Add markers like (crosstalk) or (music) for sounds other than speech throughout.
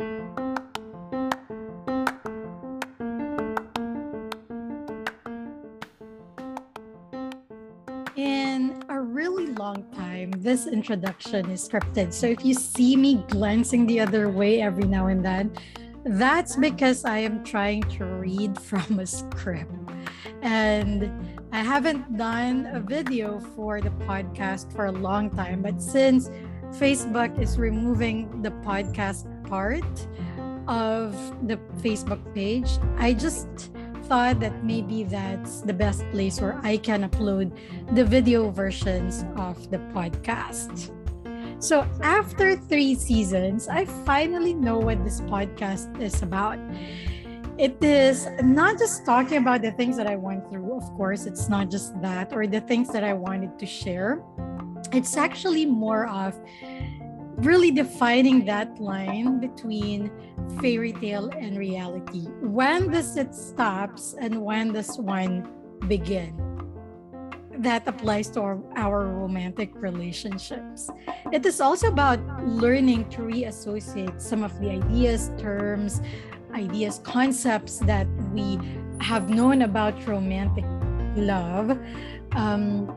In a really long time, this introduction is scripted. So if you see me glancing the other way every now and then, that's because I am trying to read (laughs) from a script. And I haven't done a video for the podcast for a long time, but since Facebook is removing the podcast part of the Facebook page, I just thought that maybe that's the best place where I can upload the video versions of the podcast. So, after three seasons, I finally know what this podcast is about. It is not just talking about the things that I went through, of course, it's not just that, or the things that I wanted to share. It's actually more of really defining that line between fairy tale and reality. When does it stops and when does one begin? that applies to our, our romantic relationships. It is also about learning to reassociate some of the ideas, terms, ideas, concepts that we have known about romantic love um,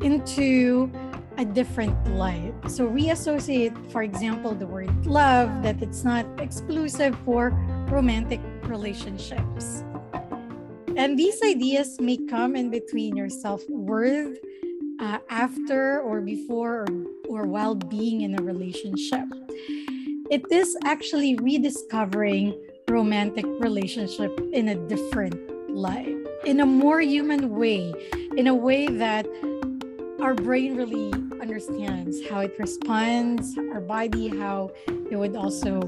into a different light. So reassociate, for example, the word love, that it's not exclusive for romantic relationships. And these ideas may come in between your self worth uh, after or before or, or while being in a relationship. It is actually rediscovering romantic relationship in a different light, in a more human way, in a way that our brain really understands how it responds, our body, how it would also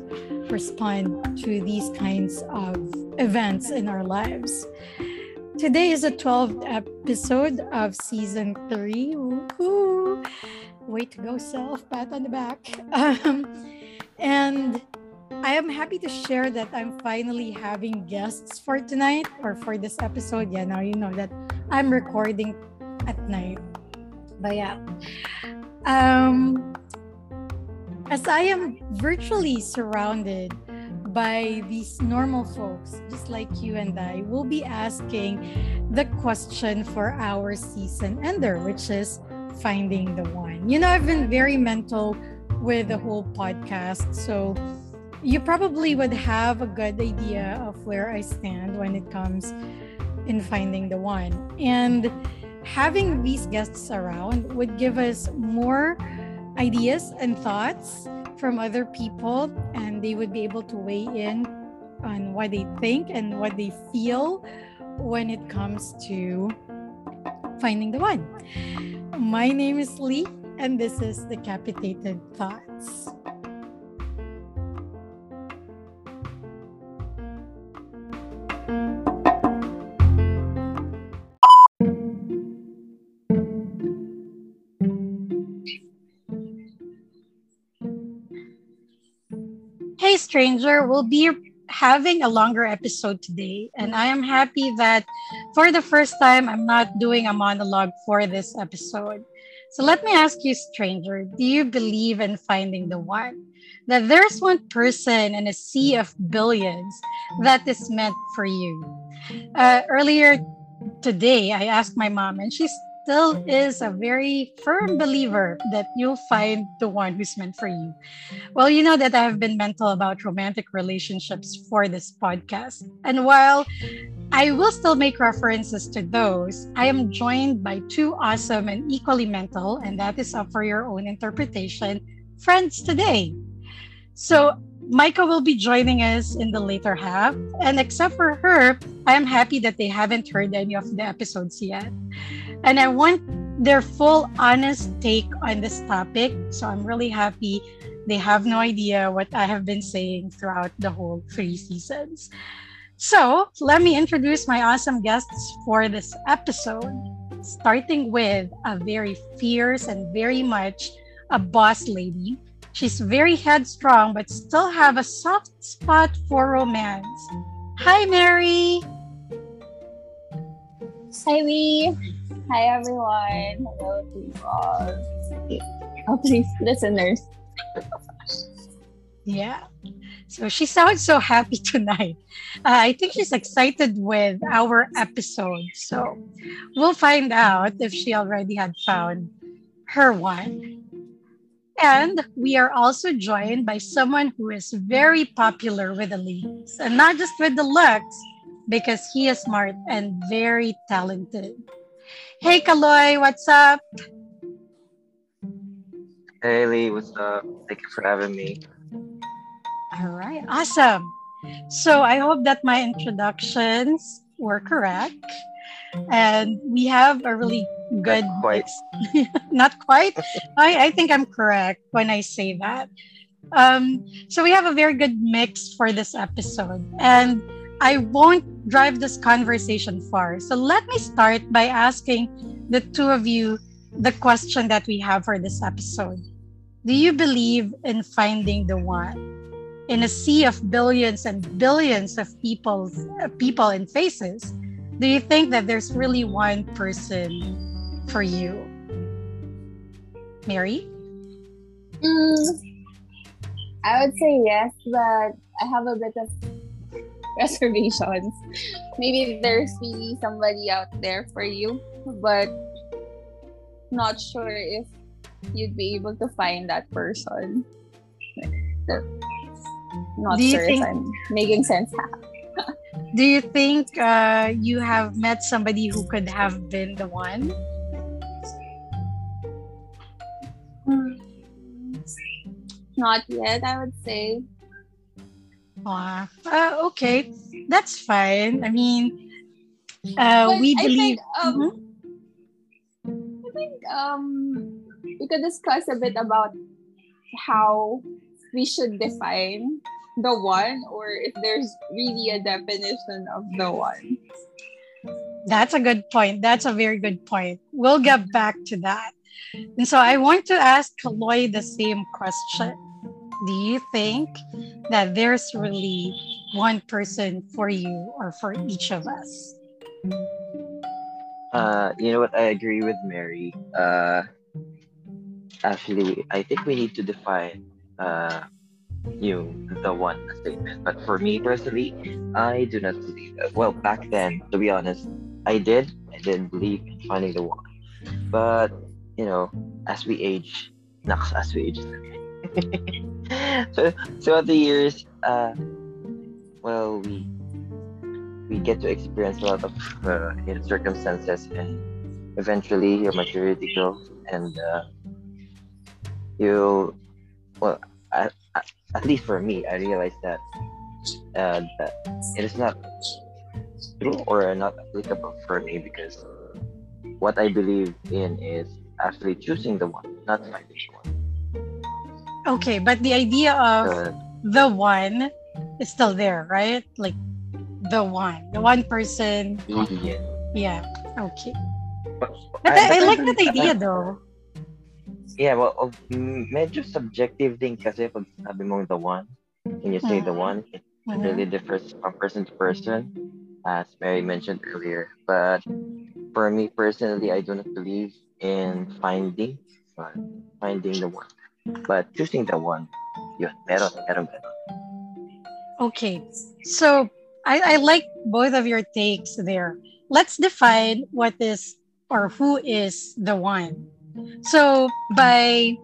respond to these kinds of events in our lives. Today is the 12th episode of season three. Woo-hoo. Way to go, self. Pat on the back. Um, and I am happy to share that I'm finally having guests for tonight or for this episode. Yeah, now you know that I'm recording at night. But yeah. Um, as I am virtually surrounded by these normal folks, just like you and I, we'll be asking the question for our season ender, which is finding the one. You know, I've been very mental with the whole podcast. So you probably would have a good idea of where I stand when it comes in finding the one. And having these guests around would give us more ideas and thoughts from other people and they would be able to weigh in on what they think and what they feel when it comes to finding the one. My name is Lee and this is Decapitated Thoughts. Stranger, we'll be having a longer episode today. And I am happy that for the first time, I'm not doing a monologue for this episode. So let me ask you, stranger, do you believe in finding the one? That there's one person in a sea of billions that is meant for you. Uh, earlier today, I asked my mom, and she's still is a very firm believer that you'll find the one who's meant for you. Well, you know that I have been mental about romantic relationships for this podcast. And while I will still make references to those, I am joined by two awesome and equally mental, and that is up for your own interpretation, friends today. So, Micah will be joining us in the later half. And except for her, I am happy that they haven't heard any of the episodes yet. And I want their full honest take on this topic. So I'm really happy they have no idea what I have been saying throughout the whole three seasons. So let me introduce my awesome guests for this episode, starting with a very fierce and very much a boss lady. She's very headstrong, but still have a soft spot for romance. Hi, Mary. Hi, Lee. Hi everyone. Hello to you all. Oh, please, listeners. Yeah. So she sounds so happy (laughs) tonight. Uh, I think she's excited with our episode. So we'll find out if she already had found her one. And we are also joined by someone who is very popular with the ladies, and not just with the looks, because he is smart and very talented. Hey, Kaloy, what's up? Hey Lee, what's up? Thank you for having me. All right, awesome. So I hope that my introductions were correct. And we have a really good. (laughs) Not quite. Not (laughs) quite. I, I think I'm correct when I say that. Um, so we have a very good mix for this episode. And I won't drive this conversation far. So let me start by asking the two of you the question that we have for this episode. Do you believe in finding the one? In a sea of billions and billions of people, uh, people and faces, do you think that there's really one person for you? Mary? Mm, I would say yes, but I have a bit of (laughs) reservations. Maybe there's really somebody out there for you, but not sure if you'd be able to find that person. Not sure think- if I'm making sense. Do you think uh, you have met somebody who could have been the one? Not yet, I would say. Ah, uh, okay, that's fine. I mean, uh, we I believe. think, um, Mhm. I think um, we could discuss a bit about how we should define the one, or if there's really a definition of the one. That's a good point. That's a very good point. We'll get back to that. And so I want to ask Kaloy the same question. Do you think that there's really one person for you or for each of us? Uh, you know what? I agree with Mary. Uh, actually, I think we need to define uh, you the one statement. But for me personally, I do not believe. Well, back then, to be honest, I did. I didn't believe in finding the one. But you know, as we age, naks, as we age. (laughs) so, (laughs) throughout the years, uh, well, we we get to experience a lot of uh, circumstances, and eventually your maturity grows, and uh, you, well, at, at, at least for me, I realized that uh, that it is not true or not applicable for me because what I believe in is actually choosing the one, not finding the one. Okay, but the idea of Uh, the one is still there, right? Like the one, the one person. yeah. Yeah. Okay. But, But I, I like that idea though. Yeah, well, of- mm, medyo subjective din kasi pag sabi mong the one, can you say the Mhm. one, it Mhm. really differs from person to person, as Mary mentioned earlier. But for me personally, I do not believe in finding, but finding the one. But choosing the one, yun, meron, meron, meron. Okay. So I, I like both of your takes there. Let's define what is or who is the one. So by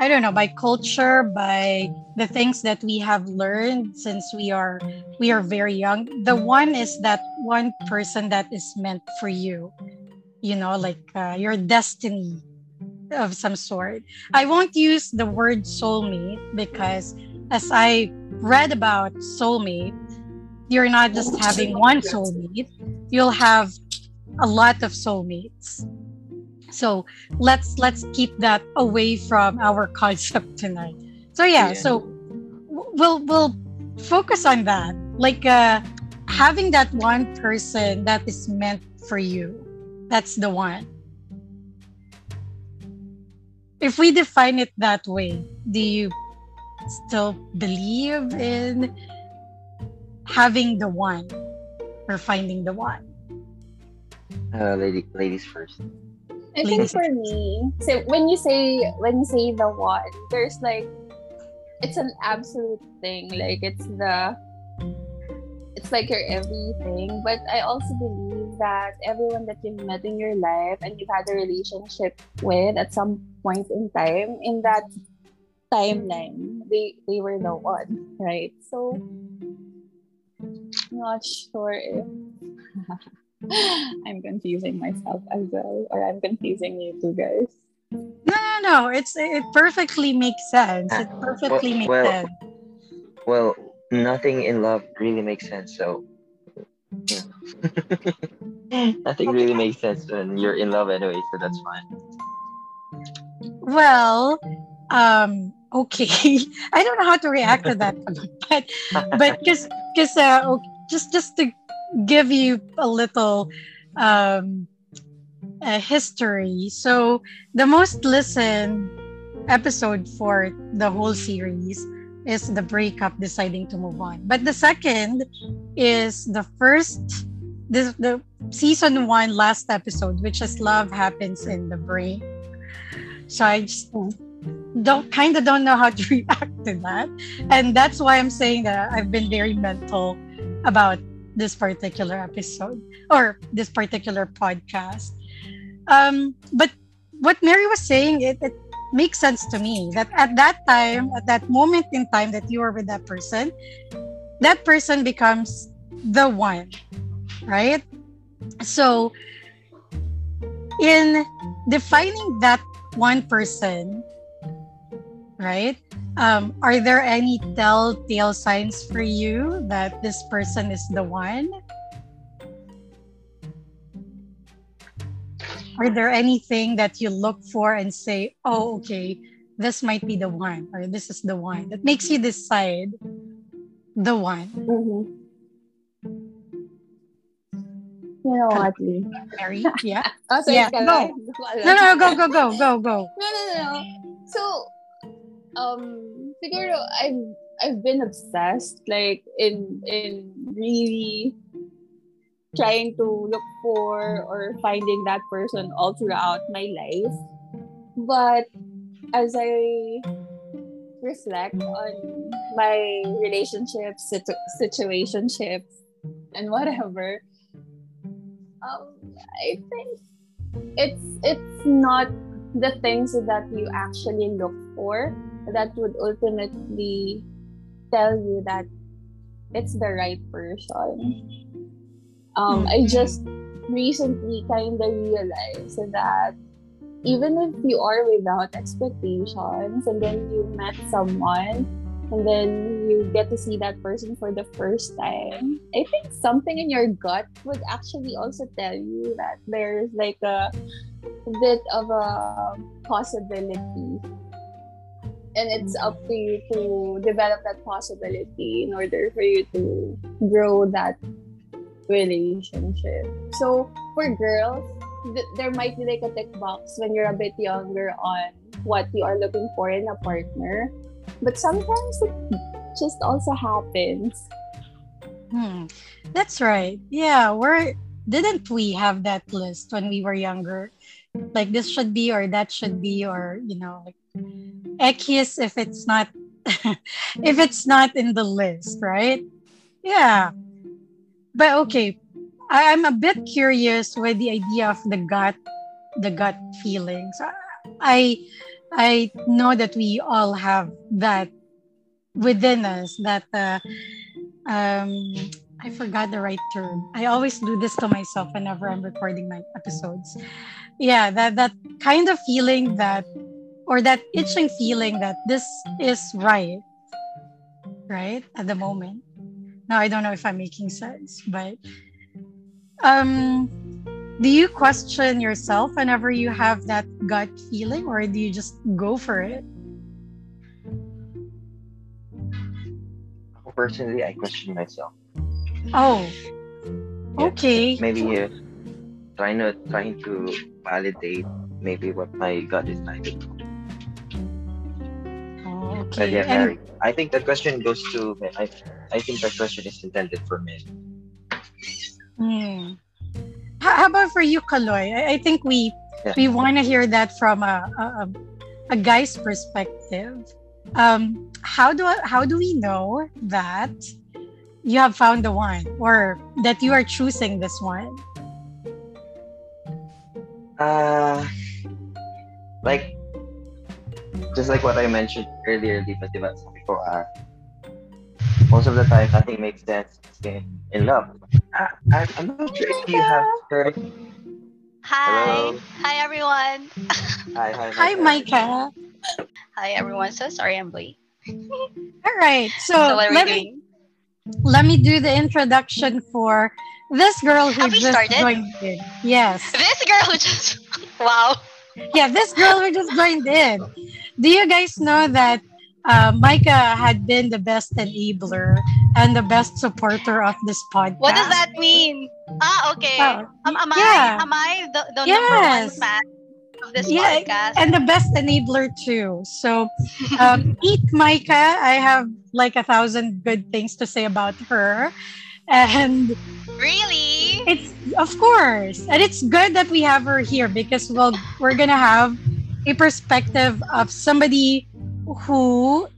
I don't know, by culture, by the things that we have learned since we are we are very young, the one is that one person that is meant for you. You know, like uh, your destiny of some sort. I won't use the word soulmate because as I read about soulmate, you're not just having one soulmate, you'll have a lot of soulmates. So let's let's keep that away from our (laughs) concept tonight. So yeah, Yeah. so we'll we'll focus on that. Like uh having that one person that is meant for you. That's the one. If we define it that way, do you still believe in having the one or finding the one? Uh, lady, ladies first. I think for me, so when you say when you say the one, there's like it's an absolute thing. Like it's the it's like your everything. But I also believe that everyone that you've met in your life and you've had a relationship with at some point in time, in that timeline, they they were the one, right? So not sure if (laughs) I'm confusing myself as well, or I'm confusing you two guys. No, no, no. It's it perfectly makes sense. It ah, perfectly makes well- sense. Well, nothing in love really makes sense. So, yeah. (laughs) nothing really makes sense when you're in love anyway. So that's fine. Well, um, okay. (laughs) I don't know how to react to that, (laughs) but but just just uh, okay, just just to give you a little um, uh, history. So the most listened episode for the whole series is the breakup, deciding to move on. But the second is the first, the, the season one last episode, which is love happens in the brain. So I just don't kind of don't know how to (laughs) react to that, and that's why I'm saying that I've been very mental about this particular episode or this particular podcast. Um, but what Mary was saying, it, it makes sense to me that at that time, at that moment in time that you are with that person, that person becomes the one, right? So, in defining that one person, right? Um, are there any telltale signs for you that this person is the one? Are there anything that you look for and say, oh, okay, this might be the one, or this is the one that makes you decide the one? Mm-hmm. You know what, Lee? Mary? (laughs) Yeah. Oh, sorry, Yeah, go. No, no, go, go, go, go, go. No, no, no, no. So, um, siguro I've I've been obsessed, like in in really trying to look for or finding that person all throughout my life. But as I reflect on my relationships, situ- situationships, and whatever, um, I think it's it's not the things that you actually look for that would ultimately tell you that it's the right person. Um, I just recently kind of realized that even if you are without expectations and then you met someone and then you get to see that person for the first time, I think something in your gut would actually also tell you that there's like a bit of a possibility. And it's up to you to develop that possibility in order for you to grow that relationship. So for girls, th- there might be like a tick box when you're a bit younger on what you are looking for in a partner. But sometimes it just also happens. Hmm. That's right. Yeah, we're didn't we have that list when we were younger? Like this should be or that should be or you know like X if it's not (laughs) if it's not in the list, right? Yeah. But okay. I, I'm a bit curious with the idea of the gut the gut feelings. I I know that we all have that within us that uh, um I forgot the right term. I always do this to myself whenever I'm recording my episodes. Yeah, that that kind of feeling that or that itching feeling that this is right. Right? At the moment. Now I don't know if I'm making sense, but um do you question yourself whenever you have that gut feeling or do you just go for it? Personally, I question myself. Oh. Yeah. Okay. Maybe uh, trying to trying to validate maybe what my gut is trying to do. But okay. And- I think that question goes to men. I I think that question is intended for men. Hmm. How, about for you, Kaloy? I, I think we Yeah. we want to hear that from a, a a- a guy's perspective. um, how do how do we know that you have found the one or that you are choosing this one? Uh, like, just like what I mentioned earlier, di ba, di ba, sabi ko, uh, most of the time, nothing makes sense in, in love. I, I'm not sure if you have heard. Hi. Hello. Hi, everyone. (laughs) Hi, hi, Hi, Micah. Hi, everyone. So sorry I'm late. (laughs) All right, so, So, what are let doing? me let me do the introduction for this girl who Have just started? joined in. Yes, This girl who just. (laughs) Wow. yeah, this girl who just joined in. Do you guys know that uh, Micah had been the best enabler and the best supporter of this podcast? What does that mean? Ah, okay. Oh, Um, am yeah. I am I the, the Yes. number one fan of this Yeah, podcast? and the best enabler too. So, um, (laughs) eat Micah. I have like a thousand good things to say about her, and really? it's of course, and it's good that we have her here because well, we're gonna have a perspective of somebody who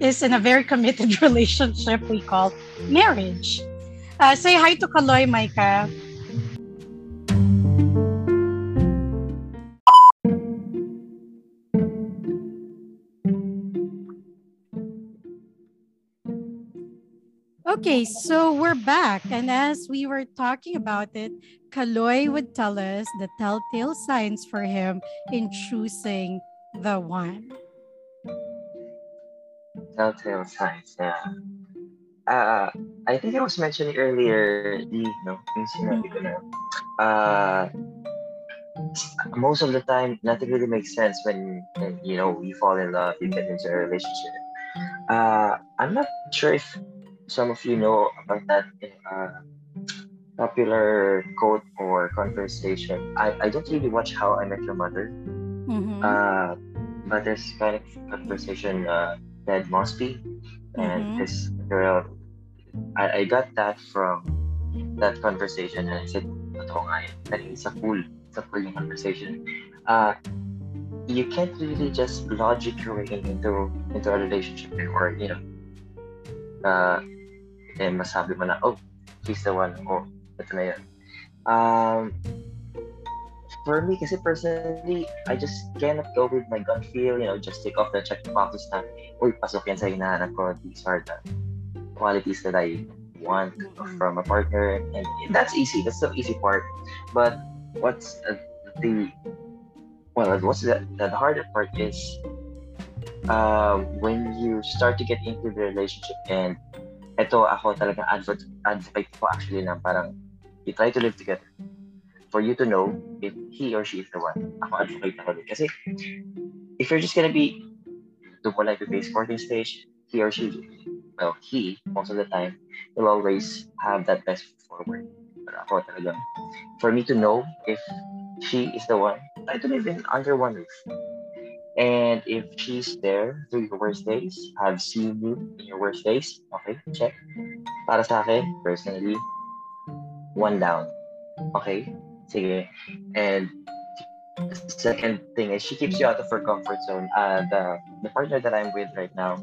is in a very committed (laughs) relationship we call marriage. Uh, say hi to Kaloy, Micah. Okay, so we're back. And as we were talking about it, Kaloy would tell us the telltale signs for him in choosing the one. Telltale signs, yeah. Uh, I think I was mentioning earlier, you know, uh, most of the time, nothing really makes sense when, you know, you fall in love, you get into a relationship. Uh, I'm not sure if some of you know about that uh, popular quote or conversation. I, I don't really watch How I Met Your Mother, Mhm. uh, but there's kind of conversation uh, Ted Mosby and Mhm. this girl. I, I got that from that conversation and I said, totoo nga yun. Dahil sa cool, sa cool yung conversation. Uh, you can't really just logic your way into into a relationship or, you know, uh, eh, masabi mo na, oh, he's the one, oh, ito na yun. Um, for me, kasi personally, I just cannot go with my gut feel, you know, just take off the check boxes na, uy, pasok yan sa hinahanap ko. These are the qualities that I want from a partner. And that's easy. That's the easy part. But what's the, well, what's the, the harder part is uh, when you start to get into the relationship and ito ako talagang advocate, advocate ko actually na parang you try to live together for you to know if he or she is the one. Ako advocate ako din. Kasi if you're just gonna be mo like the base courting stage, he or she, well, he, most of the time, will always have that best forward. Pero ako talagang, for me to know if she is the one, try to live in under one roof. And if she's there through your worst days, I've seen you in your worst days, okay, check. Para sa akin, personally, one down. Okay? Sige. And second thing is she keeps you out of her comfort zone. Uh, the the partner that I'm with right now,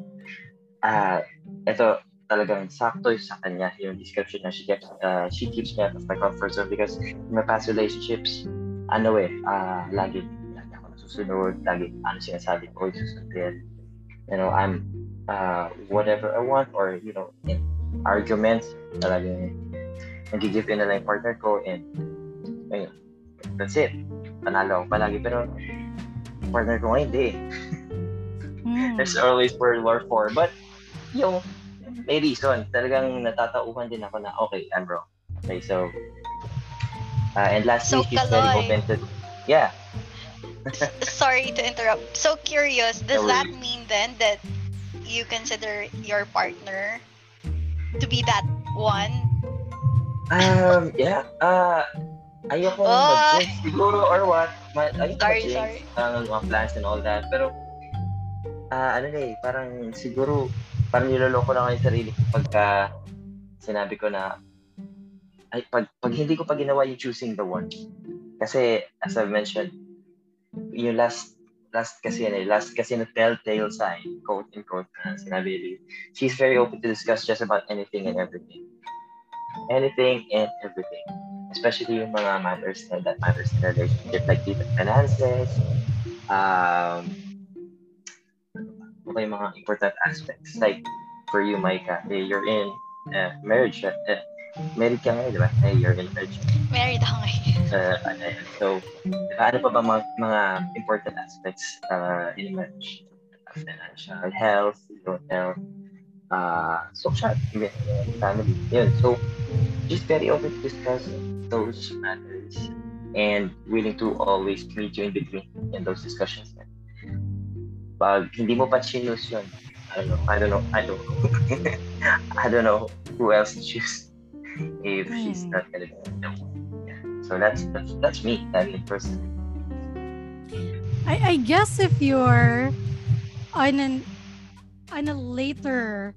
uh, ito talagang sakto sa kanya yung description na she keeps, uh, she keeps me out of my comfort zone because in my past relationships, ano eh, uh, lagi, nasusunod, lagi ano sinasabi ko, susunod din. You know, I'm uh, whatever I want or, you know, in arguments, talagang nag-give in na lang yung partner ko and ayun, that's it. Panalo ako palagi. Pero partner ko ngayon, hindi. Mm. (laughs) There's always World War 4. But yung may reason. Talagang natatauhan din ako na, okay, I'm wrong. Okay, so uh, and lastly, So, she's very open to yeah. Sorry to interrupt. So curious, does that mean then that you consider your partner to be that one? Um, yeah. Uh, ayoko Oh. mag-jinx siguro or what. Ma- ayoko Sorry, mag-jinx sorry. ang mga plans and all that. Pero, ah ano na eh, parang siguro, parang niloloko lang ako yung sarili ko pagka sinabi ko na, ay, pag, pag hindi ko pa ginawa yung choosing the one. Kasi, as I've mentioned, yung last last kasi eh, last kasi na telltale sign, quote and quote na sinabi She's very open to discuss just about anything and everything. Anything and everything. Especially yung mga matters na that matters in relationship like the finances, um, yung mga important aspects. Like, for you, Micah, eh, you're in uh, marriage. Uh, married ka ngayon, di ba? Eh, you're in marriage. Married ako ngayon. Uh, ano yun. so, di ba, ano pa ba mga, mga important aspects uh, in marriage? Financial health, your health, uh, social, family. Yun. So, just very open to discuss those matters and willing to always meet you in between in those discussions. Pag hindi mo pa chinus yun, I don't know, I don't know, I don't know. (laughs) I don't know who else to choose if she's Hmm. not gonna be no. Yeah. So that's that's that's me, that me personally. I, I guess if you're on an on a later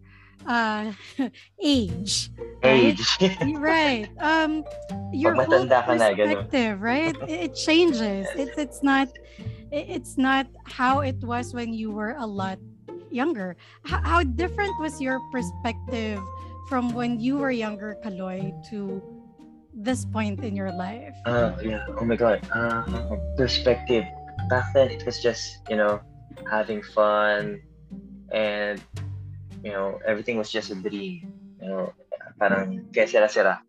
uh (laughs) age, right? Age. (laughs) You're right. Um, your Pag whole matanda na, perspective, right? It, (laughs) it changes. It's it's not it's not how it was when you were a lot younger. H- how different was your perspective from when you were younger, Kaloy, to this point in your life? Uh, yeah. Oh my God. Uh, perspective. Back then, it was just you know having fun, and you know everything was just a dream. You know, parang kaya sira-sira.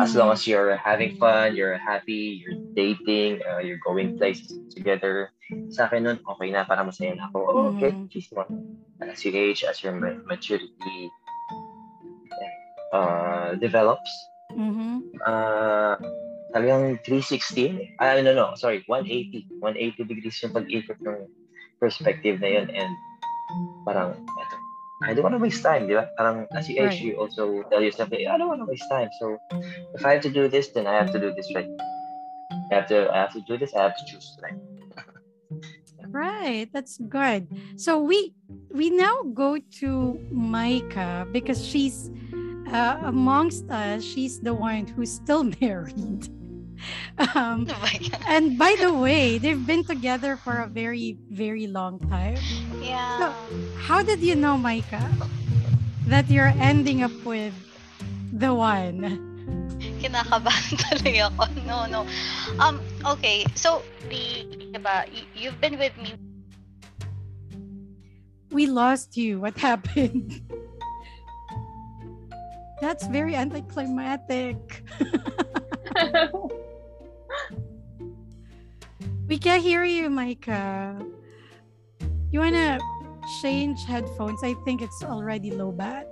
As long as you're having fun, you're happy, you're dating, uh, you're going places together. Sa akin nun, okay na, para masaya na ako. Oh, okay, Mhm. she's one. As you age, as your maturity uh, develops, Mhm. uh, talagang 360, ah, no, no, sorry, 180. 180 degrees yung pag-ikot ng perspective na yun and parang, eto, I don't want to waste time, di ba? Parang as you age, Right. you also tell yourself, I don't want to waste time. So if I have to do this, then I have to do this right. I have to, I have to do this, I have to choose right. Right, that's good. So we we now go to Micah because she's uh, amongst us. She's the one who's still (laughs) married. Um, Oh and by the (laughs) way, they've been together for a very very long time. Yeah. So, How did you know, Micah, that you're ending up with the one? kinakabahan (laughs) tuloy ako. No, no. Um, okay. So, the, diba, you've been with me. We lost you. What happened? That's very anticlimactic. (laughs) We can't hear you, Micah. You wanna change headphones? I think it's already low bat.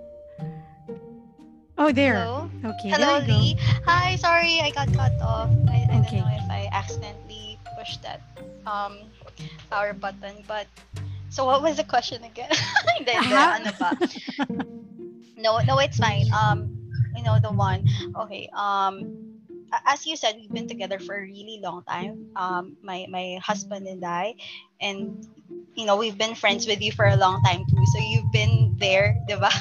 Oh, there. Hello? Okay, Hello, there you Lee. Hi, sorry, I got cut off. I, I Okay. don't know if I accidentally pushed that um power button, but so what was the question again? (laughs) Hindi, hindi, How- ano ba? (laughs) No, no, it's fine. Um, you know the one. Okay. Um, as you said, we've been together for a really long time. Um, my my husband and I, and you know we've been friends with you for a long time too. So you've been there, (laughs) diba?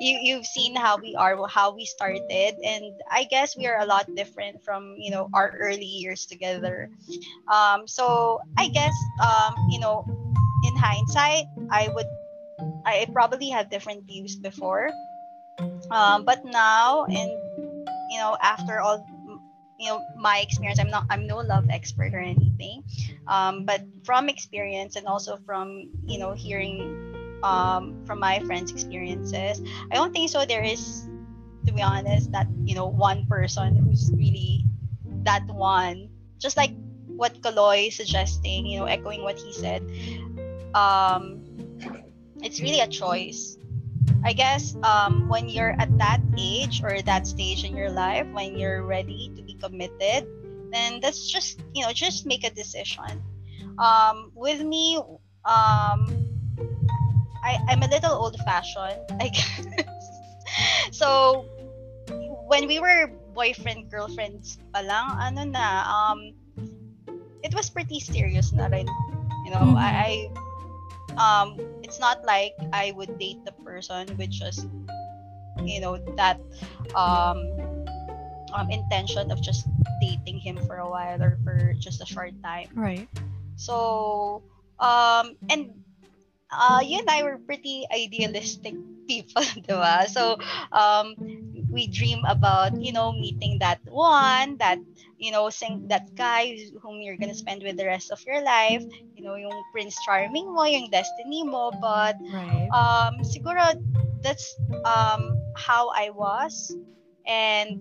you you've seen how we are, how we started, and I guess we are a lot different from you know our early years together. Um, so I guess um, you know, in hindsight, I would I probably had different views before, um, but now and you know after all you know my experience i'm not i'm no love expert or anything. Um, but from experience and also from you know hearing um, from my friends experiences i don't think so there is to be honest that you know one person who's really that one. Just like what Kaloy is suggesting you know echoing what he said. Um, it's really a choice I guess um, when you're at that age or that stage in your life, when you're ready to be committed, then that's just you know just make a decision. Um, with me, um, I I'm a little old-fashioned, (laughs) I guess. so when we were boyfriend girlfriends, pa ano na, um, it was pretty serious na rin. You know, Mhm. I, I um it's not like I would date the person with just you know that um um intention of just dating him for a while or for just a short time. Right. So, um, and uh, you and I were pretty idealistic (laughs) people, diba? So, um, we dream about, you know, meeting that one, that, you know, sing that guy whom you're gonna spend with the rest of your life, you know, yung Prince Charming mo, yung destiny mo, but, Right. um, siguro, that's, um, how I was, and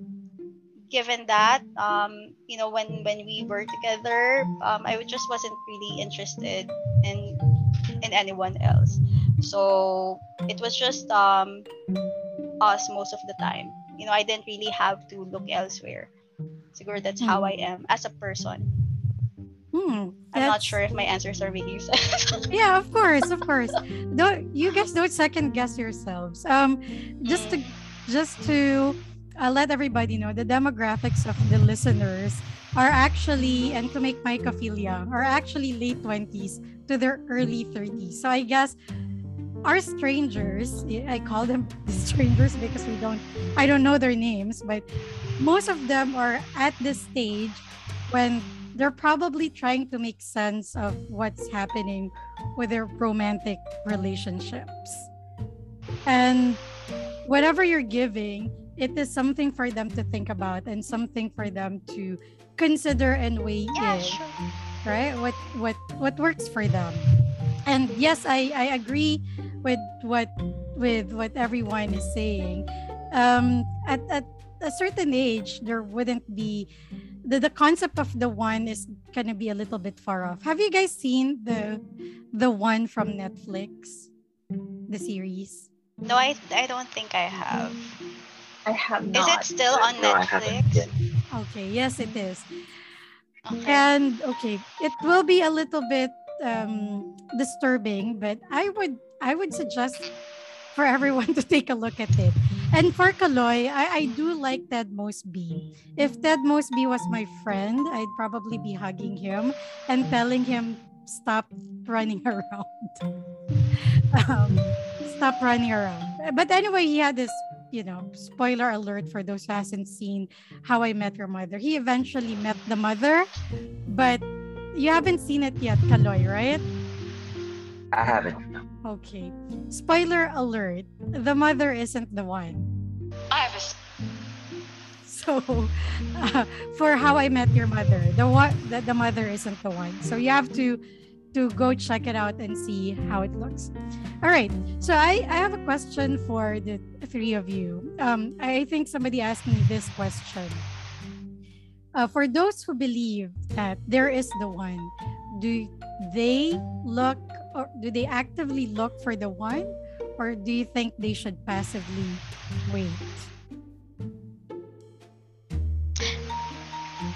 given that, um, you know, when, when we were together, um, I just wasn't really interested in in anyone else. So it was just um, us most of the time. You know, I didn't really have to look elsewhere. Siguro that's how I am as a person. Hmm, I'm not sure if my answers are making sense. (laughs) Yeah, of course, of course. Don't you guys don't second guess yourselves. Um, just to just to uh, let everybody know the demographics of the listeners are actually and to make feel are actually late 20s to their early 30s. So I guess our strangers, I call them (laughs) strangers because we don't I don't know their names, but most of them are at this stage when they're probably trying to make sense of what's happening with their romantic relationships. And whatever you're giving, it is something for them to think about and something for them to consider and weigh yeah, in sure. right what what what works for them and yes i i agree with what with what everyone is saying um at at a certain age there wouldn't be the, the concept of the one is gonna be a little bit far off have you guys seen the the one from netflix the series No, I I don't think I have. I have Is not. it still on No, I haven't Netflix? okay yes it is Okay. and okay it will be a little bit um disturbing but i would i would suggest for everyone (laughs) to take a look at it and for kaloy i, I do like ted mosby if ted mosby was my friend i'd probably be hugging him and telling him stop running (laughs) around um, stop running around but anyway he had this you know spoiler alert for those who hasn't seen how I Met Your Mother. He eventually met the mother, but you haven't seen it yet, Kaloy, right? I haven't. Okay. Spoiler alert. The mother isn't the one. I have a So, (laughs) uh, for How I Met Your Mother, the one the, the mother isn't the one. So you have to to go check it out and see how it looks. All right. So I I have a question for the three of you. Um, I think somebody asked me this question. Uh, for those who believe that there is the one, do they look or do they actively look for the one, or do you think they should passively wait?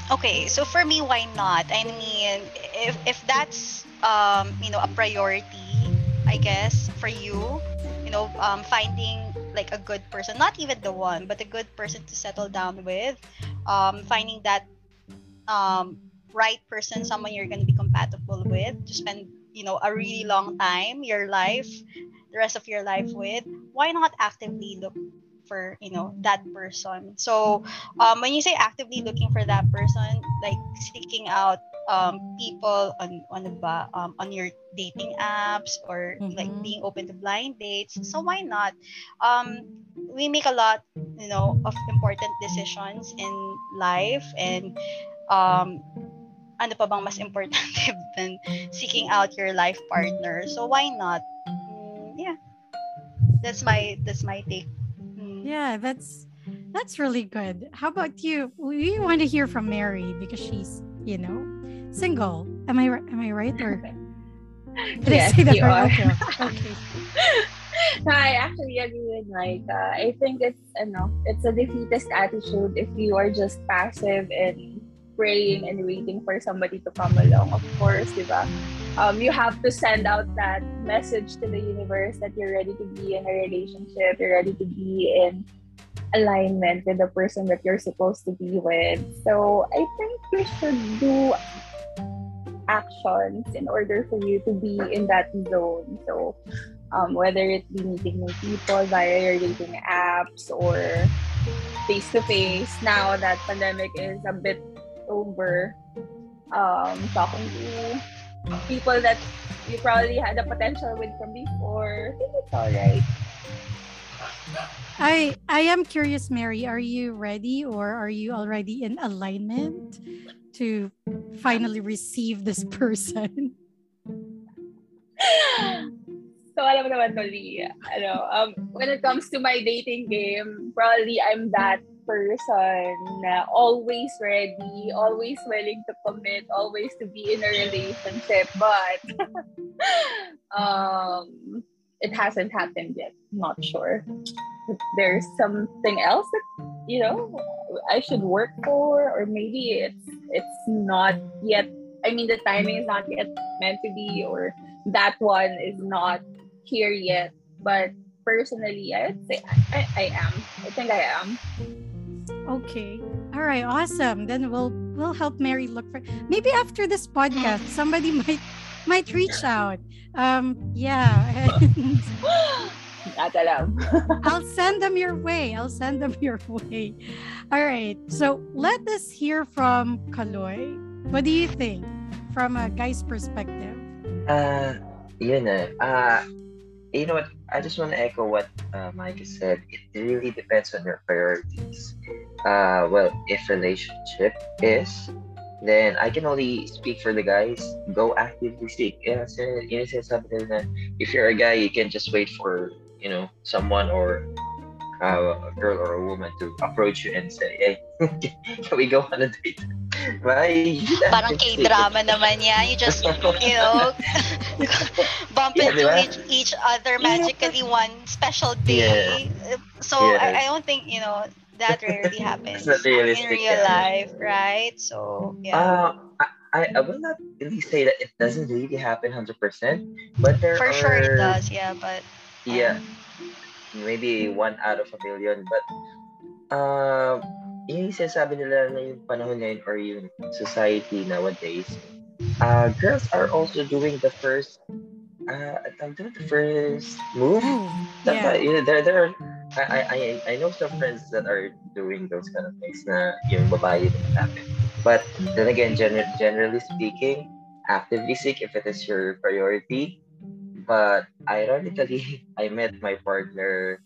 Okay, so for me, why not? I mean, if if that's um, you know a priority, I guess for you, you know, um, finding like a good person, not even the one, but a good person to settle down with, um, finding that um, right person, someone you're gonna be compatible with, to spend you know a really long time, your life, the rest of your life with. Why not actively look for you know that person? So um, when you say actively looking for that person, like seeking out um, people on on the ba- um, on your dating apps or like Mhm. being open to blind dates. So why not? Um, we make a lot, you know, of important decisions in life, and um, ano pa bang mas important (laughs) than seeking out your life partner? So why not? Mm, yeah, that's my that's my take. Mm. Yeah, that's that's really good. How about you? We want to hear from Mary because she's, you know, single. Am I ri- am I right or (laughs) did I say that you right? are. Okay. (laughs) okay. no, I actually agree with Micah. I think it's ano, it's a defeatist attitude if you are just passive and praying and waiting for somebody to come along. Of course, diba? Um, you have to send out that message to the universe that you're ready to be in a relationship, you're ready to be in alignment with the person that you're supposed to be with. So I think you should do actions in order for you to be in that zone. So um, whether it be meeting new people via your dating apps or face to face. Now that pandemic is a bit over, um, talking to people that you probably had a potential with from before. I think it's alright. I I am curious, Mary. Are you ready, or are you already in alignment to finally receive this person? (laughs) so alam mo naman to, Lee, ano, um, when it comes to my dating game, probably I'm that person na always ready, always willing to commit, always to be in a relationship, but (laughs) um, it hasn't happened yet. Not sure. There's something else that you know I should work for, or maybe it's it's not yet. I mean, the timing is not yet meant to be, or that one is not here yet. But personally, I'd say I, I am. I think I am. Okay. All right. Awesome. Then we'll we'll help Mary look for. Maybe after this podcast, somebody (laughs) might might reach out. Um. Yeah. (laughs) (laughs) I'll send them your way. I'll send them your way. All right. So let us hear from Kaloy. What do you think from a guy's perspective? Uh, yun na. Uh, you know what? I just want to echo what uh, Mike said. It really depends on your priorities. Uh, well, if relationship is, then I can only speak for the guys. Go actively seek. Yeah, so, yun yung sinasabi nila na if you're a guy, you can just wait for, you know, someone or uh, a girl or a woman to approach you and say, hey, (laughs) can we go on a date? Bye. Parang K-drama naman yan. You just, (laughs) you know, (laughs) bump Yeah, into diba? each, each other magically one special day. So Yeah. I, I don't think, you know, that rarely (laughs) happens in real yeah. life, right? So, yeah. Uh, I, I will not really say that it doesn't really happen 100%, but there For are, sure it does, yeah, but Yeah, um, maybe one out of a million. But, uh, yung sinasabi nila na yung panahon ngayon or yung society nowadays, uh, girls are also doing the first, uh, the first move. Yeah. that- yeah, there, there are, I, I, I- know some friends that are doing those kind of things na yung babae natin. But then again, gener- generally speaking, actively seek if it is your priority. But ironically, (laughs) I met my partner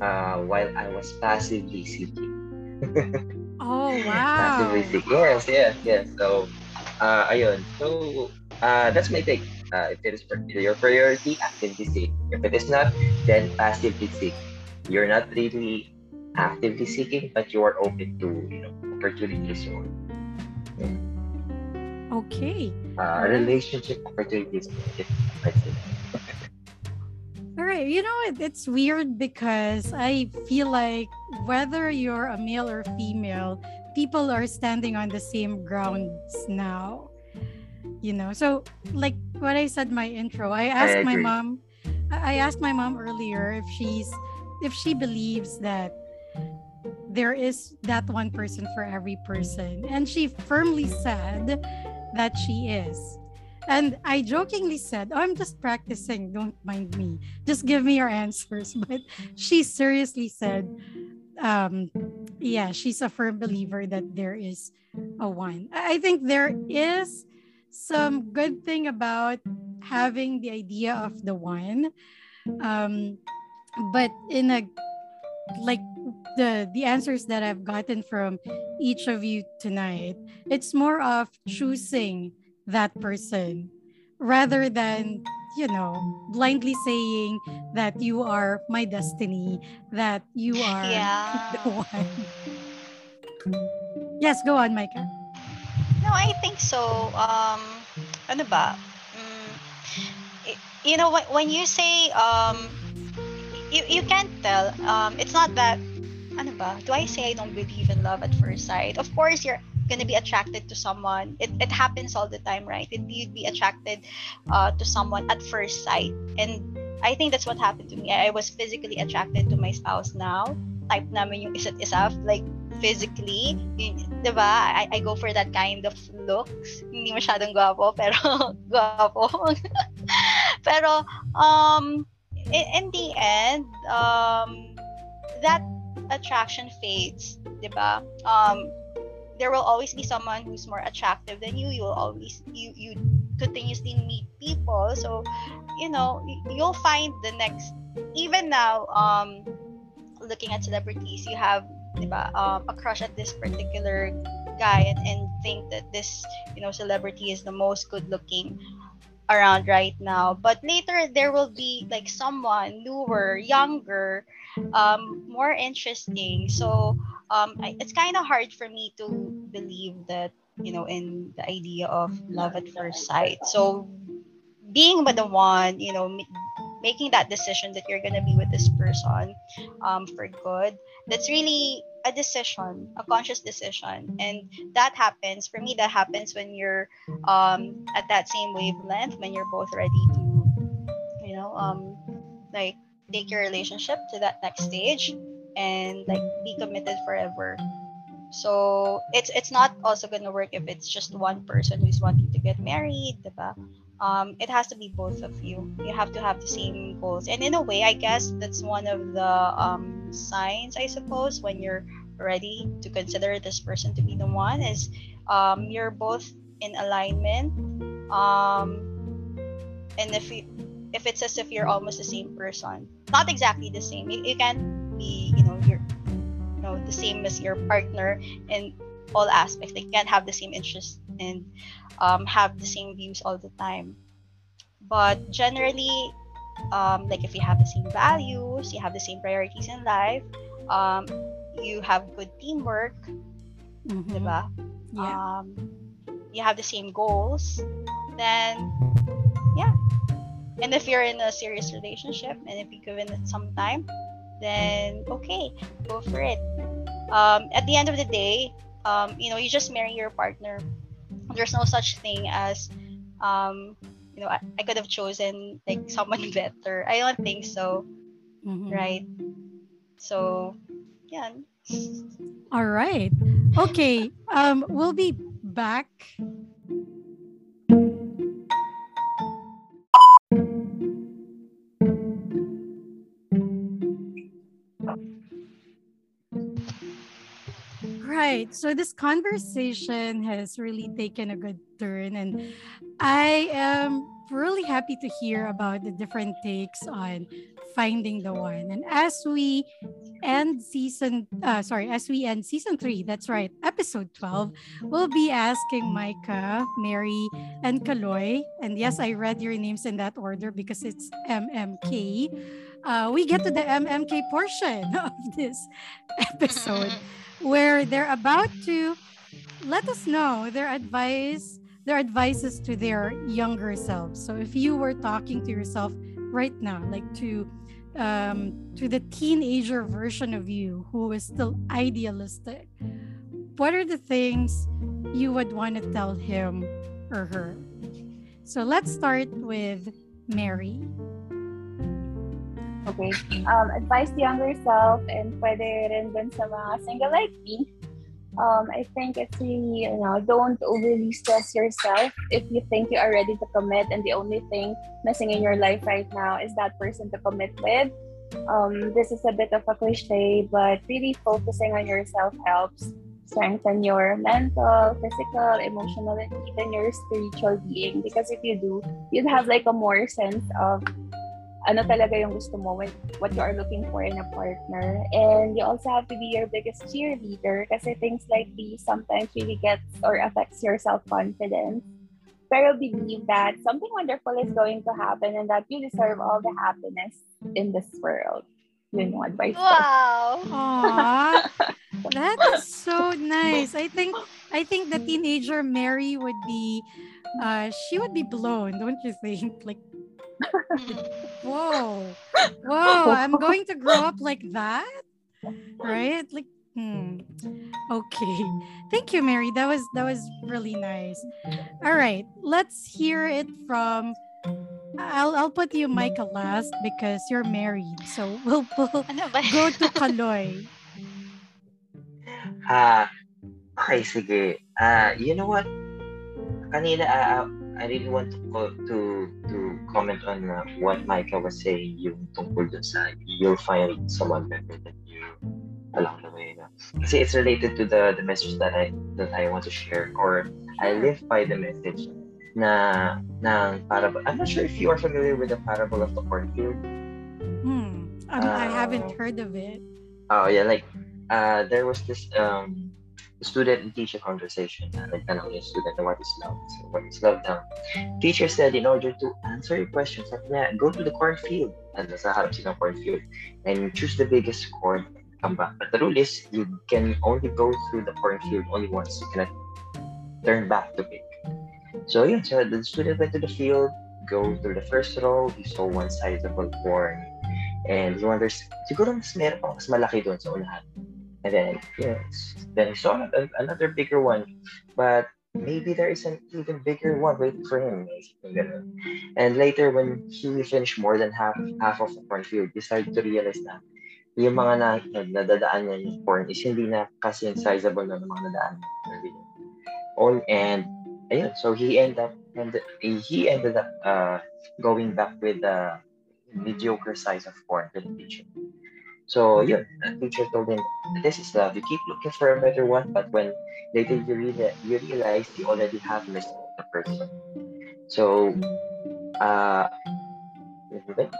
uh, while I was passively seeking. Oh (laughs) wow. Passively seeking. Yes, yes, yes. So, uh, ayun. So, uh, that's my take. Uh, if it is your priority, actively seek. If it is not, then passively seek. You're not really actively seeking, but you are open to you know opportunities or Okay. uh, relationship opportunities. If I say. All right. You know, it, it's weird because I feel like whether you're a male or female, people are standing on the same grounds now. You know, so like what I said in my intro, I asked my mom, I I asked my mom earlier if she's, if she believes that there is that one person for every person. And she firmly said that she is. And I jokingly said, oh, I'm just practicing. Don't mind me. Just give me your answers. (laughs) But she seriously said, um, yeah, she's a firm believer that there is a one. I think there is some good thing about having the idea of the one. Um, but in a like the the answers that I've gotten from each of you tonight, it's more of choosing that person rather than you know blindly saying that you are my destiny that you are Yeah. the (laughs) one yes go on micah No, I think so. Um, ano ba? Mm, you know, when, when you say, um, you, you can't tell. Um, it's not that, ano ba? Do I say I don't believe in love at first sight? Of course, you're gonna be attracted to someone. It, it happens all the time, right? It, you'd be attracted uh, to someone at first sight. And I think that's what happened to me. I was physically attracted to my spouse now. Type namin yung isa't isa, like physically, yun, 'di ba? I, I go for that kind of looks. Hindi masyadong gwapo, (laughs) pero gwapo. (laughs) pero um in, in the end, um that attraction fades, 'di ba? Um there will always be someone who's more attractive than you. You will always you you continuously meet people. So, you know, you'll find the next. Even now, um, looking at celebrities, you have diba, um, a crush at this particular guy and, and think that this you know celebrity is the most good looking around right now but later there will be like someone newer younger um, more interesting. So um, I, it's kind of hard for me to believe that you know in the idea of love at first sight. So being with the one you know making that decision that you're gonna be with this person um, for good that's really a decision a conscious decision. And that happens for me that happens when you're um, at that same wavelength when you're both ready to you know um, like take your relationship to that next stage and like be committed forever so it's it's not also gonna work if it's just one person who's wanting to get married diba? um, it has to be both of you. You have to have the same goals. And in a way, I guess that's one of the um, signs, I suppose, when you're ready to consider this person to be the one, is um, you're both in alignment. Um, and if you, if it's as if you're almost the same person, not exactly the same. You, you can be, you know, you're, you know, the same as your partner in all aspects. They can't have the same interests and um, have the same views all the time. But generally, um, like if you have the same values, you have the same priorities in life, um, you have good teamwork, mm-hmm. diba? Yeah. Um, you have the same goals, then yeah. And if you're in a serious relationship and if you've given it some time, then okay, go for it. Um, at the end of the day, um, you know, you just marry your partner. There's no such thing as um you know I, I could have chosen like someone (laughs) better. I don't think so mm-hmm. right? So yeah. All right. Okay um we'll be back Right. So this conversation has really taken a good turn, and I am really happy to hear about the different takes on finding the one. And as we end season, uh, sorry, as we end season three, that's right, episode 12, we'll be asking Micah, Mary, and Kaloy. And yes, I read your names in that order because it's MMK. Uh, we get to the MMK portion (laughs) of this episode where they're about to let us know their advice their advices to their younger selves. So if you were talking to yourself right now like to um, to the teenager version of you who is still idealistic what are the things you would want to tell him or her? So let's start with mary Okay. Um, advice to younger self and pwede rin dun sa mga single like me. Um, I think it's really, you know, don't overly stress yourself if you think you are ready to commit and the only thing missing in your life right now is that person to commit with. Um, this is a bit of a cliche, but really focusing on yourself helps strengthen your mental, physical, emotional, and even your spiritual being. Because if you do, you'd have like a more sense of ano talaga yung gusto mo, when, what you are looking for in a partner. And you also have to be your biggest cheerleader kasi things like these sometimes really gets or affects your self-confidence. Pero believe that something wonderful is going to happen and that you deserve all the happiness in this world. You know, advice. Wow. (laughs) That is so nice. I think I think the teenager Mary would be uh she would be blown, don't you think? Like (laughs) Whoa. Whoa. I'm (laughs) going to grow up like that. Right? Like hmm. Okay. Thank you, Mary. That was that was really nice. All right. Let's hear it from I'll I'll put you Micah last because you're married. So we'll, (laughs) we'll go to Kaloy. Ah, uh, okay, sige. Ah, uh, you know what? Kanina, uh, I really want to to to comment on uh, what Micah was saying yung tungkol dun sa you'll find someone better than you along the way. No? Kasi it's related to the the message that I that I want to share or I live by the message na ng parable. I'm not sure if you are familiar with the parable of the cornfield. Hmm. Um, I haven't Uh, heard of it. Oh yeah, like uh, there was this um, student and teacher conversation. Like tanong yung student what is love? So what is love now? Teacher said in order to answer your niya, go to the cornfield. And nasa harap ng cornfield. And choose the biggest corn and come back. But the rule is you can only go through the cornfield only once. You cannot turn back to pick. So yeah, so the student went to the field, go through the first row, he saw one sizable corn. And he wonders, siguro mas meron pang mas malaki doon sa unahan. And then, yes, then he saw another, bigger one. But maybe there is an even bigger one waiting for him. And later, when he finished more than half half of the cornfield, he started to realize na yung mga na, na nadadaan niya yung corn is hindi na kasi sizable na mga nadaan niya. On and ayun, so he ended up and he ended up uh, going back with the mediocre size of corn to the teacher. So yun, the teacher told him, "This is love. You keep looking for a better one, but when later you realize you realize you already have missed the person." So, uh,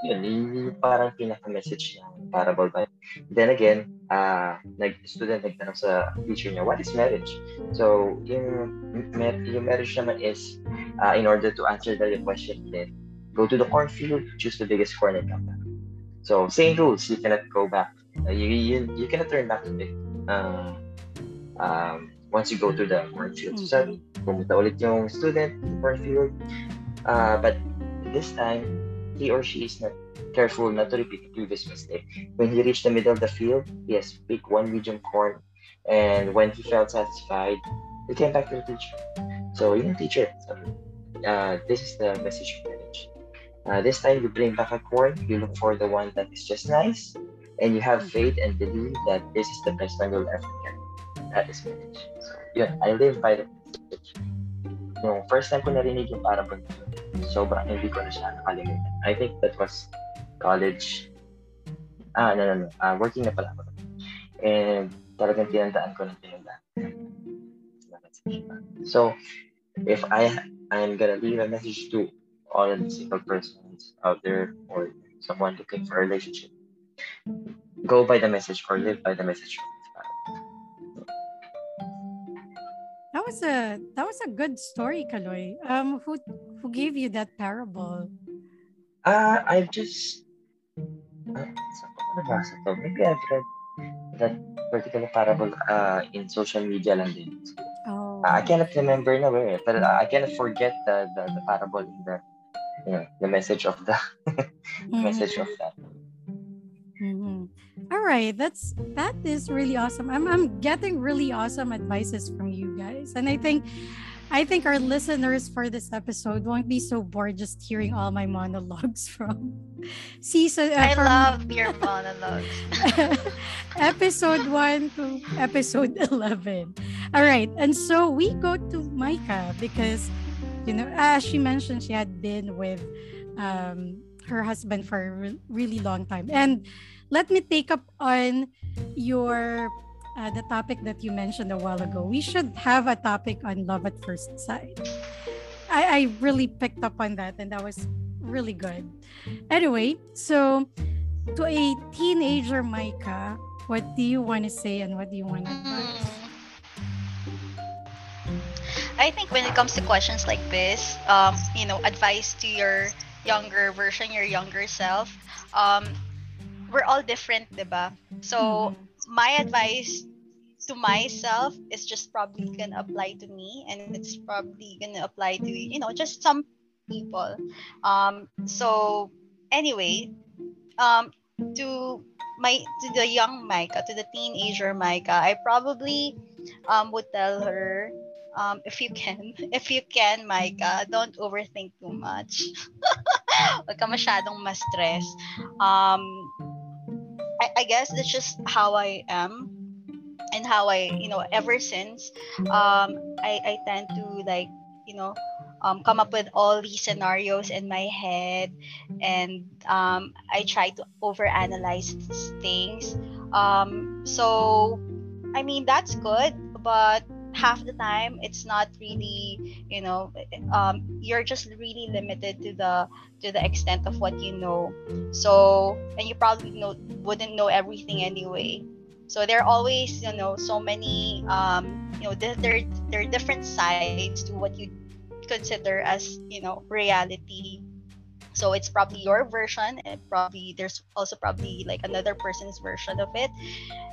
yun, yun parang pinaka-message ng parable ba? Then again, uh, nag student nagtanong sa teacher niya, what is marriage? So, yung, yung marriage naman is, uh, in order to answer the question, then go to the cornfield, choose the biggest corn and come back. So, same rules, you cannot go back. Uh, you, you, you cannot turn back to. Uh, um, once you go to the cornfield. So, sabi, pumunta ulit yung student cornfield. Uh, but this time, he or she is not careful not to repeat the previous mistake. When he reached the middle of the field, he has picked one medium corn, and when he felt satisfied, he came back to the teacher. So, yung teacher, sabi, uh, this is the message. Uh, this time, you bring back a corn, you look for the one that is just nice, and you have faith and believe that this is the best one you'll ever get. That is marriage. So, yun, I live by the message. Yung first time ko narinig yung na yun, sobrang hindi ko na siya nakalimutan. I think that was college. Ah, no, no, no. Ah, working na pala ako. And talagang tinandaan ko ng tinandaan. So, if I I'm gonna leave a message to all the single persons out there or someone looking for a relationship, go by the message or live by the message. That was a that was a good story, Kaloy. Um, who who gave you that parable? Uh, I've just uh, saan ko ba? Maybe I've read that particular parable uh, in social media lang din. Oh, I cannot remember na where, but uh, I cannot forget the, the, the parable in the you know, the message of the (laughs) Mhm. message of that. Mhm. All right, that's that is really awesome. I'm I'm getting really awesome advices from you guys, and I think I think our listeners for this episode won't be so bored just hearing all my monologues (laughs) from season. uh, I from love your monologues. (laughs) episode one to episode eleven. All right, and so we go to Micah because you know, as she mentioned, she had been with um, her husband for a re- really long time. And let me take up on your uh, the topic that you mentioned a while ago. We should have a topic on love at first sight. I, I really picked up on that, and that was really good. Anyway, so to a teenager, Micah, what do you want to say and what do you want to advise? I think when it comes to questions like this, um, you know, advice to your younger version, your younger self, um, we're all different, diba? So, my advice to myself is just probably gonna apply to me and it's probably gonna apply to, you know, just some people. Um, so, anyway, um, to my to the young Micah, to the teenager Micah, I probably um, would tell her um, if you can, (laughs) if you can, Micah, don't overthink too much. (laughs) Huwag ka masyadong ma-stress. Um, I, I guess that's just how I am and how I, you know, ever since, um, I, I tend to like, you know, um, come up with all these scenarios in my head and um, I try to overanalyze things. Um, so, I mean, that's good, but half the time it's not really you know um, you're just really limited to the to the extent of what you know. So and you probably know wouldn't know everything anyway. So there are always you know so many um, you know there there there are different sides to what you consider as you know reality so it's probably your version and probably there's also probably like another person's version of it.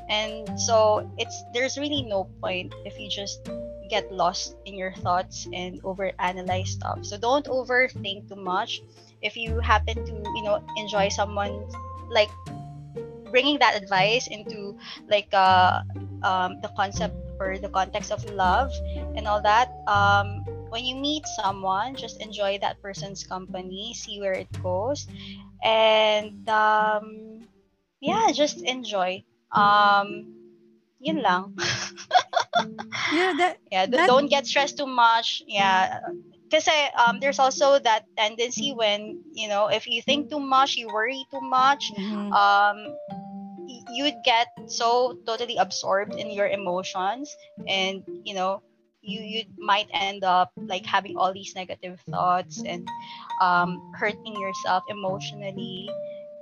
And so it's there's really no point if you just get lost in your thoughts and overanalyze stuff. So don't overthink too much. If you happen to you know enjoy someone like bringing that advice into like uh, um, the concept or the context of love and all that um, when you meet someone, just enjoy that person's company, see where it goes, and um, yeah, just enjoy. Um, yun lang. (laughs) yeah, that, yeah, that... don't get stressed too much. Yeah. Because um, there's also that tendency when you know if you think too much, you worry too much, mm-hmm. um, you'd get so totally absorbed in your emotions, and you know you you might end up like having all these negative thoughts and um, hurting yourself emotionally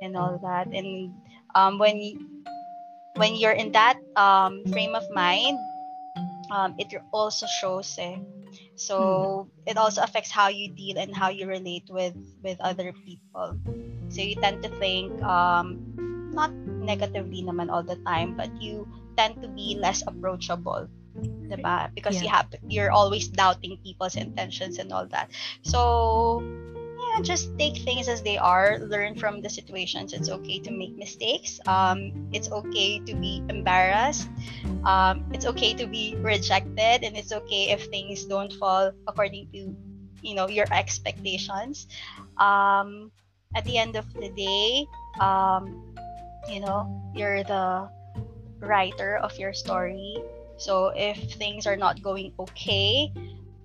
and all that and um, when when you're in that um, frame of mind um, it also shows eh. so mm. it also affects how you deal and how you relate with with other people so you tend to think um, not negatively naman all the time but you tend to be less approachable diba? Because yeah. you have you're always doubting people's intentions and all that. So yeah, just take things as they are. Learn from the situations. It's okay to make mistakes. Um, it's okay to be embarrassed. Um, it's okay to be rejected, and it's okay if things don't fall according to you know your expectations. Um, at the end of the day, um, you know you're the writer of your story so if things are not going okay,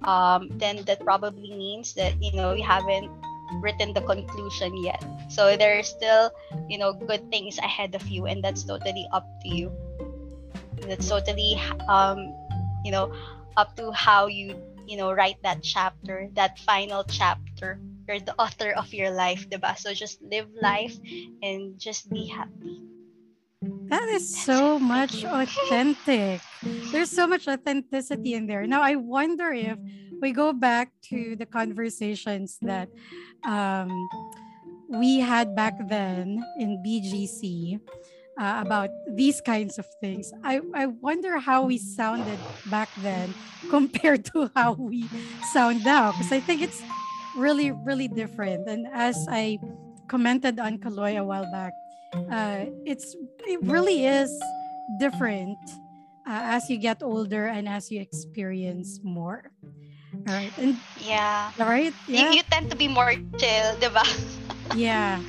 um, then that probably means that you know you haven't written the conclusion yet. So there's still you know good things ahead of you, and that's totally up to you. That's totally um, you know up to how you you know write that chapter, that final chapter. You're the author of your life, diba? So just live life and just be happy. That is so much authentic. There's so much authenticity in there. Now, I wonder if we go back to the conversations that um, we had back then in BGC uh, about these kinds of things. I, I wonder how we sounded back then (laughs) compared to how we sound now. Because I think it's really, really different. And as I commented on Kaloy a while back, uh, it's it really is different uh, as you get older and as you experience more. All right. And yeah. All right. Yeah. You, you tend to be more chill, diba? (laughs) yeah.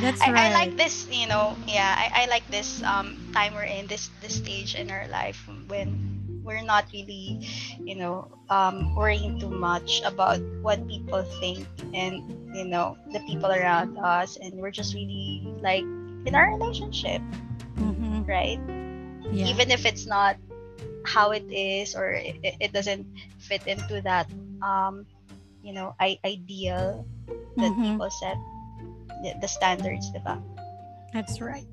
That's I, right. I like this, you know, yeah, I, I like this um time we're in this this stage in our life when we're not really, you know, um, worrying too much about what people think and you know the people around us, and we're just really like in our relationship mm-hmm. right yeah. even if it's not how it is or it, it doesn't fit into that um you know I- ideal that mm-hmm. people set the, the standards diba? that's right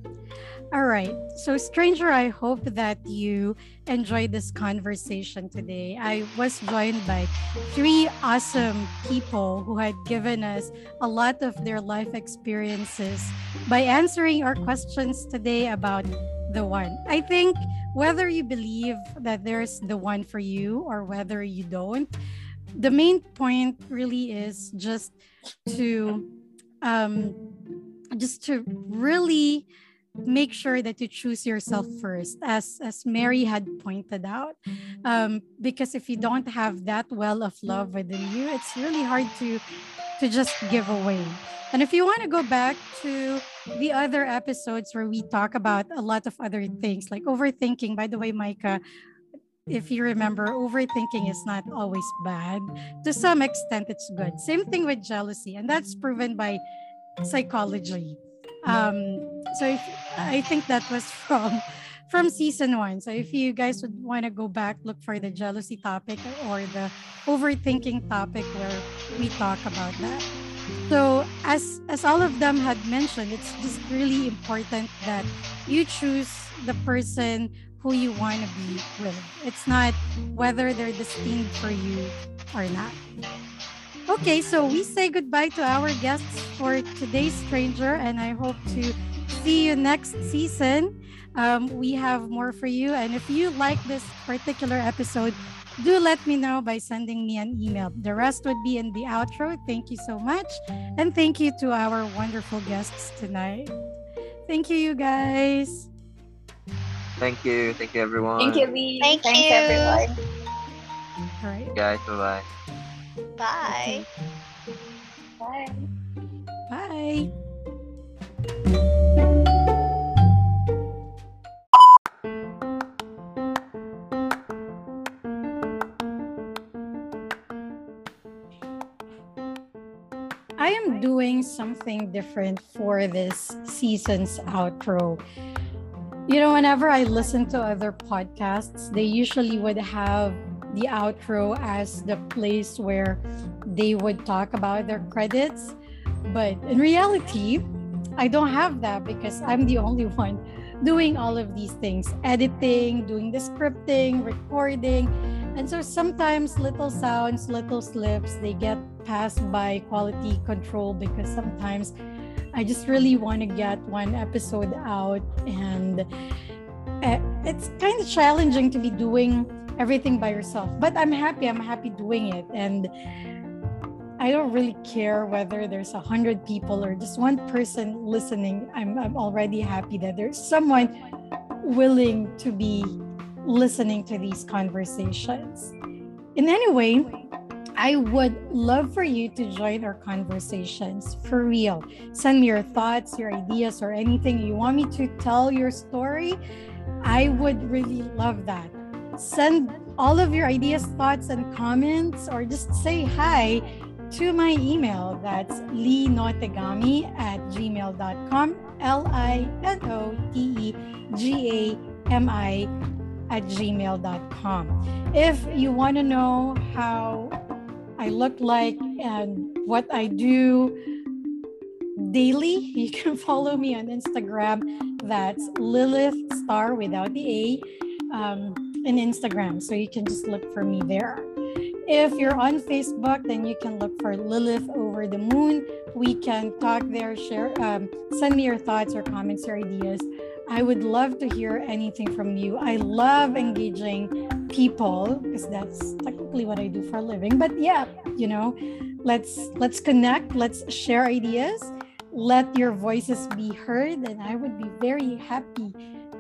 all right. So, stranger, I hope that you enjoyed this conversation today. I was joined by three awesome people who had given us a lot of their life experiences by answering our questions today about the one. I think whether you believe that there's the one for you or whether you don't, the main point really is just to um just to really make sure that you choose yourself first as as mary had pointed out. Um, because if you don't have that well of love within you it's really hard to to just give away. And if you want to go back to the other episodes where we talk about a lot of other things like overthinking by the way micah if you remember overthinking is not always bad. To some extent it's good. Same thing with jealousy and that's proven by psychology um, so if, I think that was (laughs) from from season one. So if you guys would want to go back, look for the jealousy topic or the overthinking topic where we talk about that. So as as all of them had mentioned, it's just really important that you choose the person who you want to be with. It's not whether they're destined for you or not. Okay, so we say goodbye to our guests for today's stranger, and I hope to see you next season. Um, we have more for you, and if you like this particular episode, do let me know by sending me an email. The rest would be in the outro. Thank you so much, and thank you to our wonderful guests tonight. Thank you, you guys. Thank you. Thank you, everyone. Thank you, Lee. Thank Thanks, you. everyone. All right. guys. Bye bye. Bye. Bye. Bye. I am doing something different for this season's outro. You know, whenever I listen to other podcasts, they usually would have the outro as the place where they would talk about their credits. But in reality, I don't have that because I'm the only one doing all of these things editing, doing the scripting, recording. And so sometimes little sounds, little slips, they get passed by quality control because sometimes I just really want to get one episode out. And uh, it's kind of challenging to be doing everything by yourself. But I'm happy, I'm happy doing it. And I don't really care whether there's a hundred people or just one person listening. I'm, I'm already happy that there's someone willing to be listening to these conversations. In any way, I would love for you to join our conversations for real. Send me your thoughts, your ideas, or anything you want me to tell your story. I would really love that. Send all of your ideas, thoughts, and comments, or just say hi to my email. That's linotegami at gmail.com. L I N O T E G A M I at gmail.com. If you want to know how I look like and what I do daily, (laughs) you can follow me on Instagram. That's Lilith Star without the A um, in Instagram. So you can just look for me there. If you're on Facebook, then you can look for Lilith Over the Moon. We can talk there, share, um, send me your thoughts or comments or ideas. I would love to hear anything from you. I love engaging people because that's technically what I do for a living. But yeah, you know, let's let's connect, let's share ideas, let your voices be heard, and I would be very happy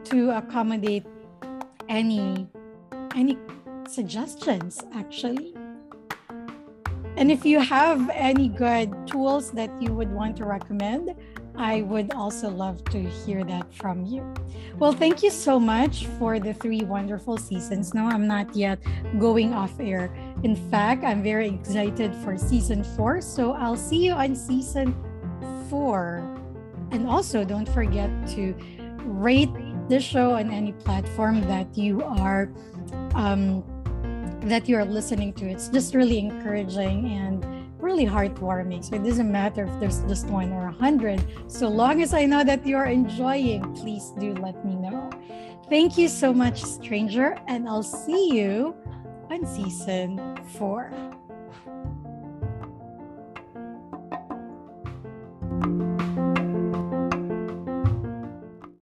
to accommodate any any suggestions actually. And if you have any good tools that you would want to recommend, I would also love to hear that from you. Well, thank you so much for the three wonderful seasons. No, I'm not yet going off air. In fact, I'm very excited for season four. So I'll see you on season four. And also, don't forget to rate the show on any platform that you are um, that you are listening to. It's just really encouraging and really heartwarming. So it doesn't matter if there's just one or a hundred. So long as I know that you're enjoying, please do let me know. Thank you so much, stranger, and I'll see you on season four.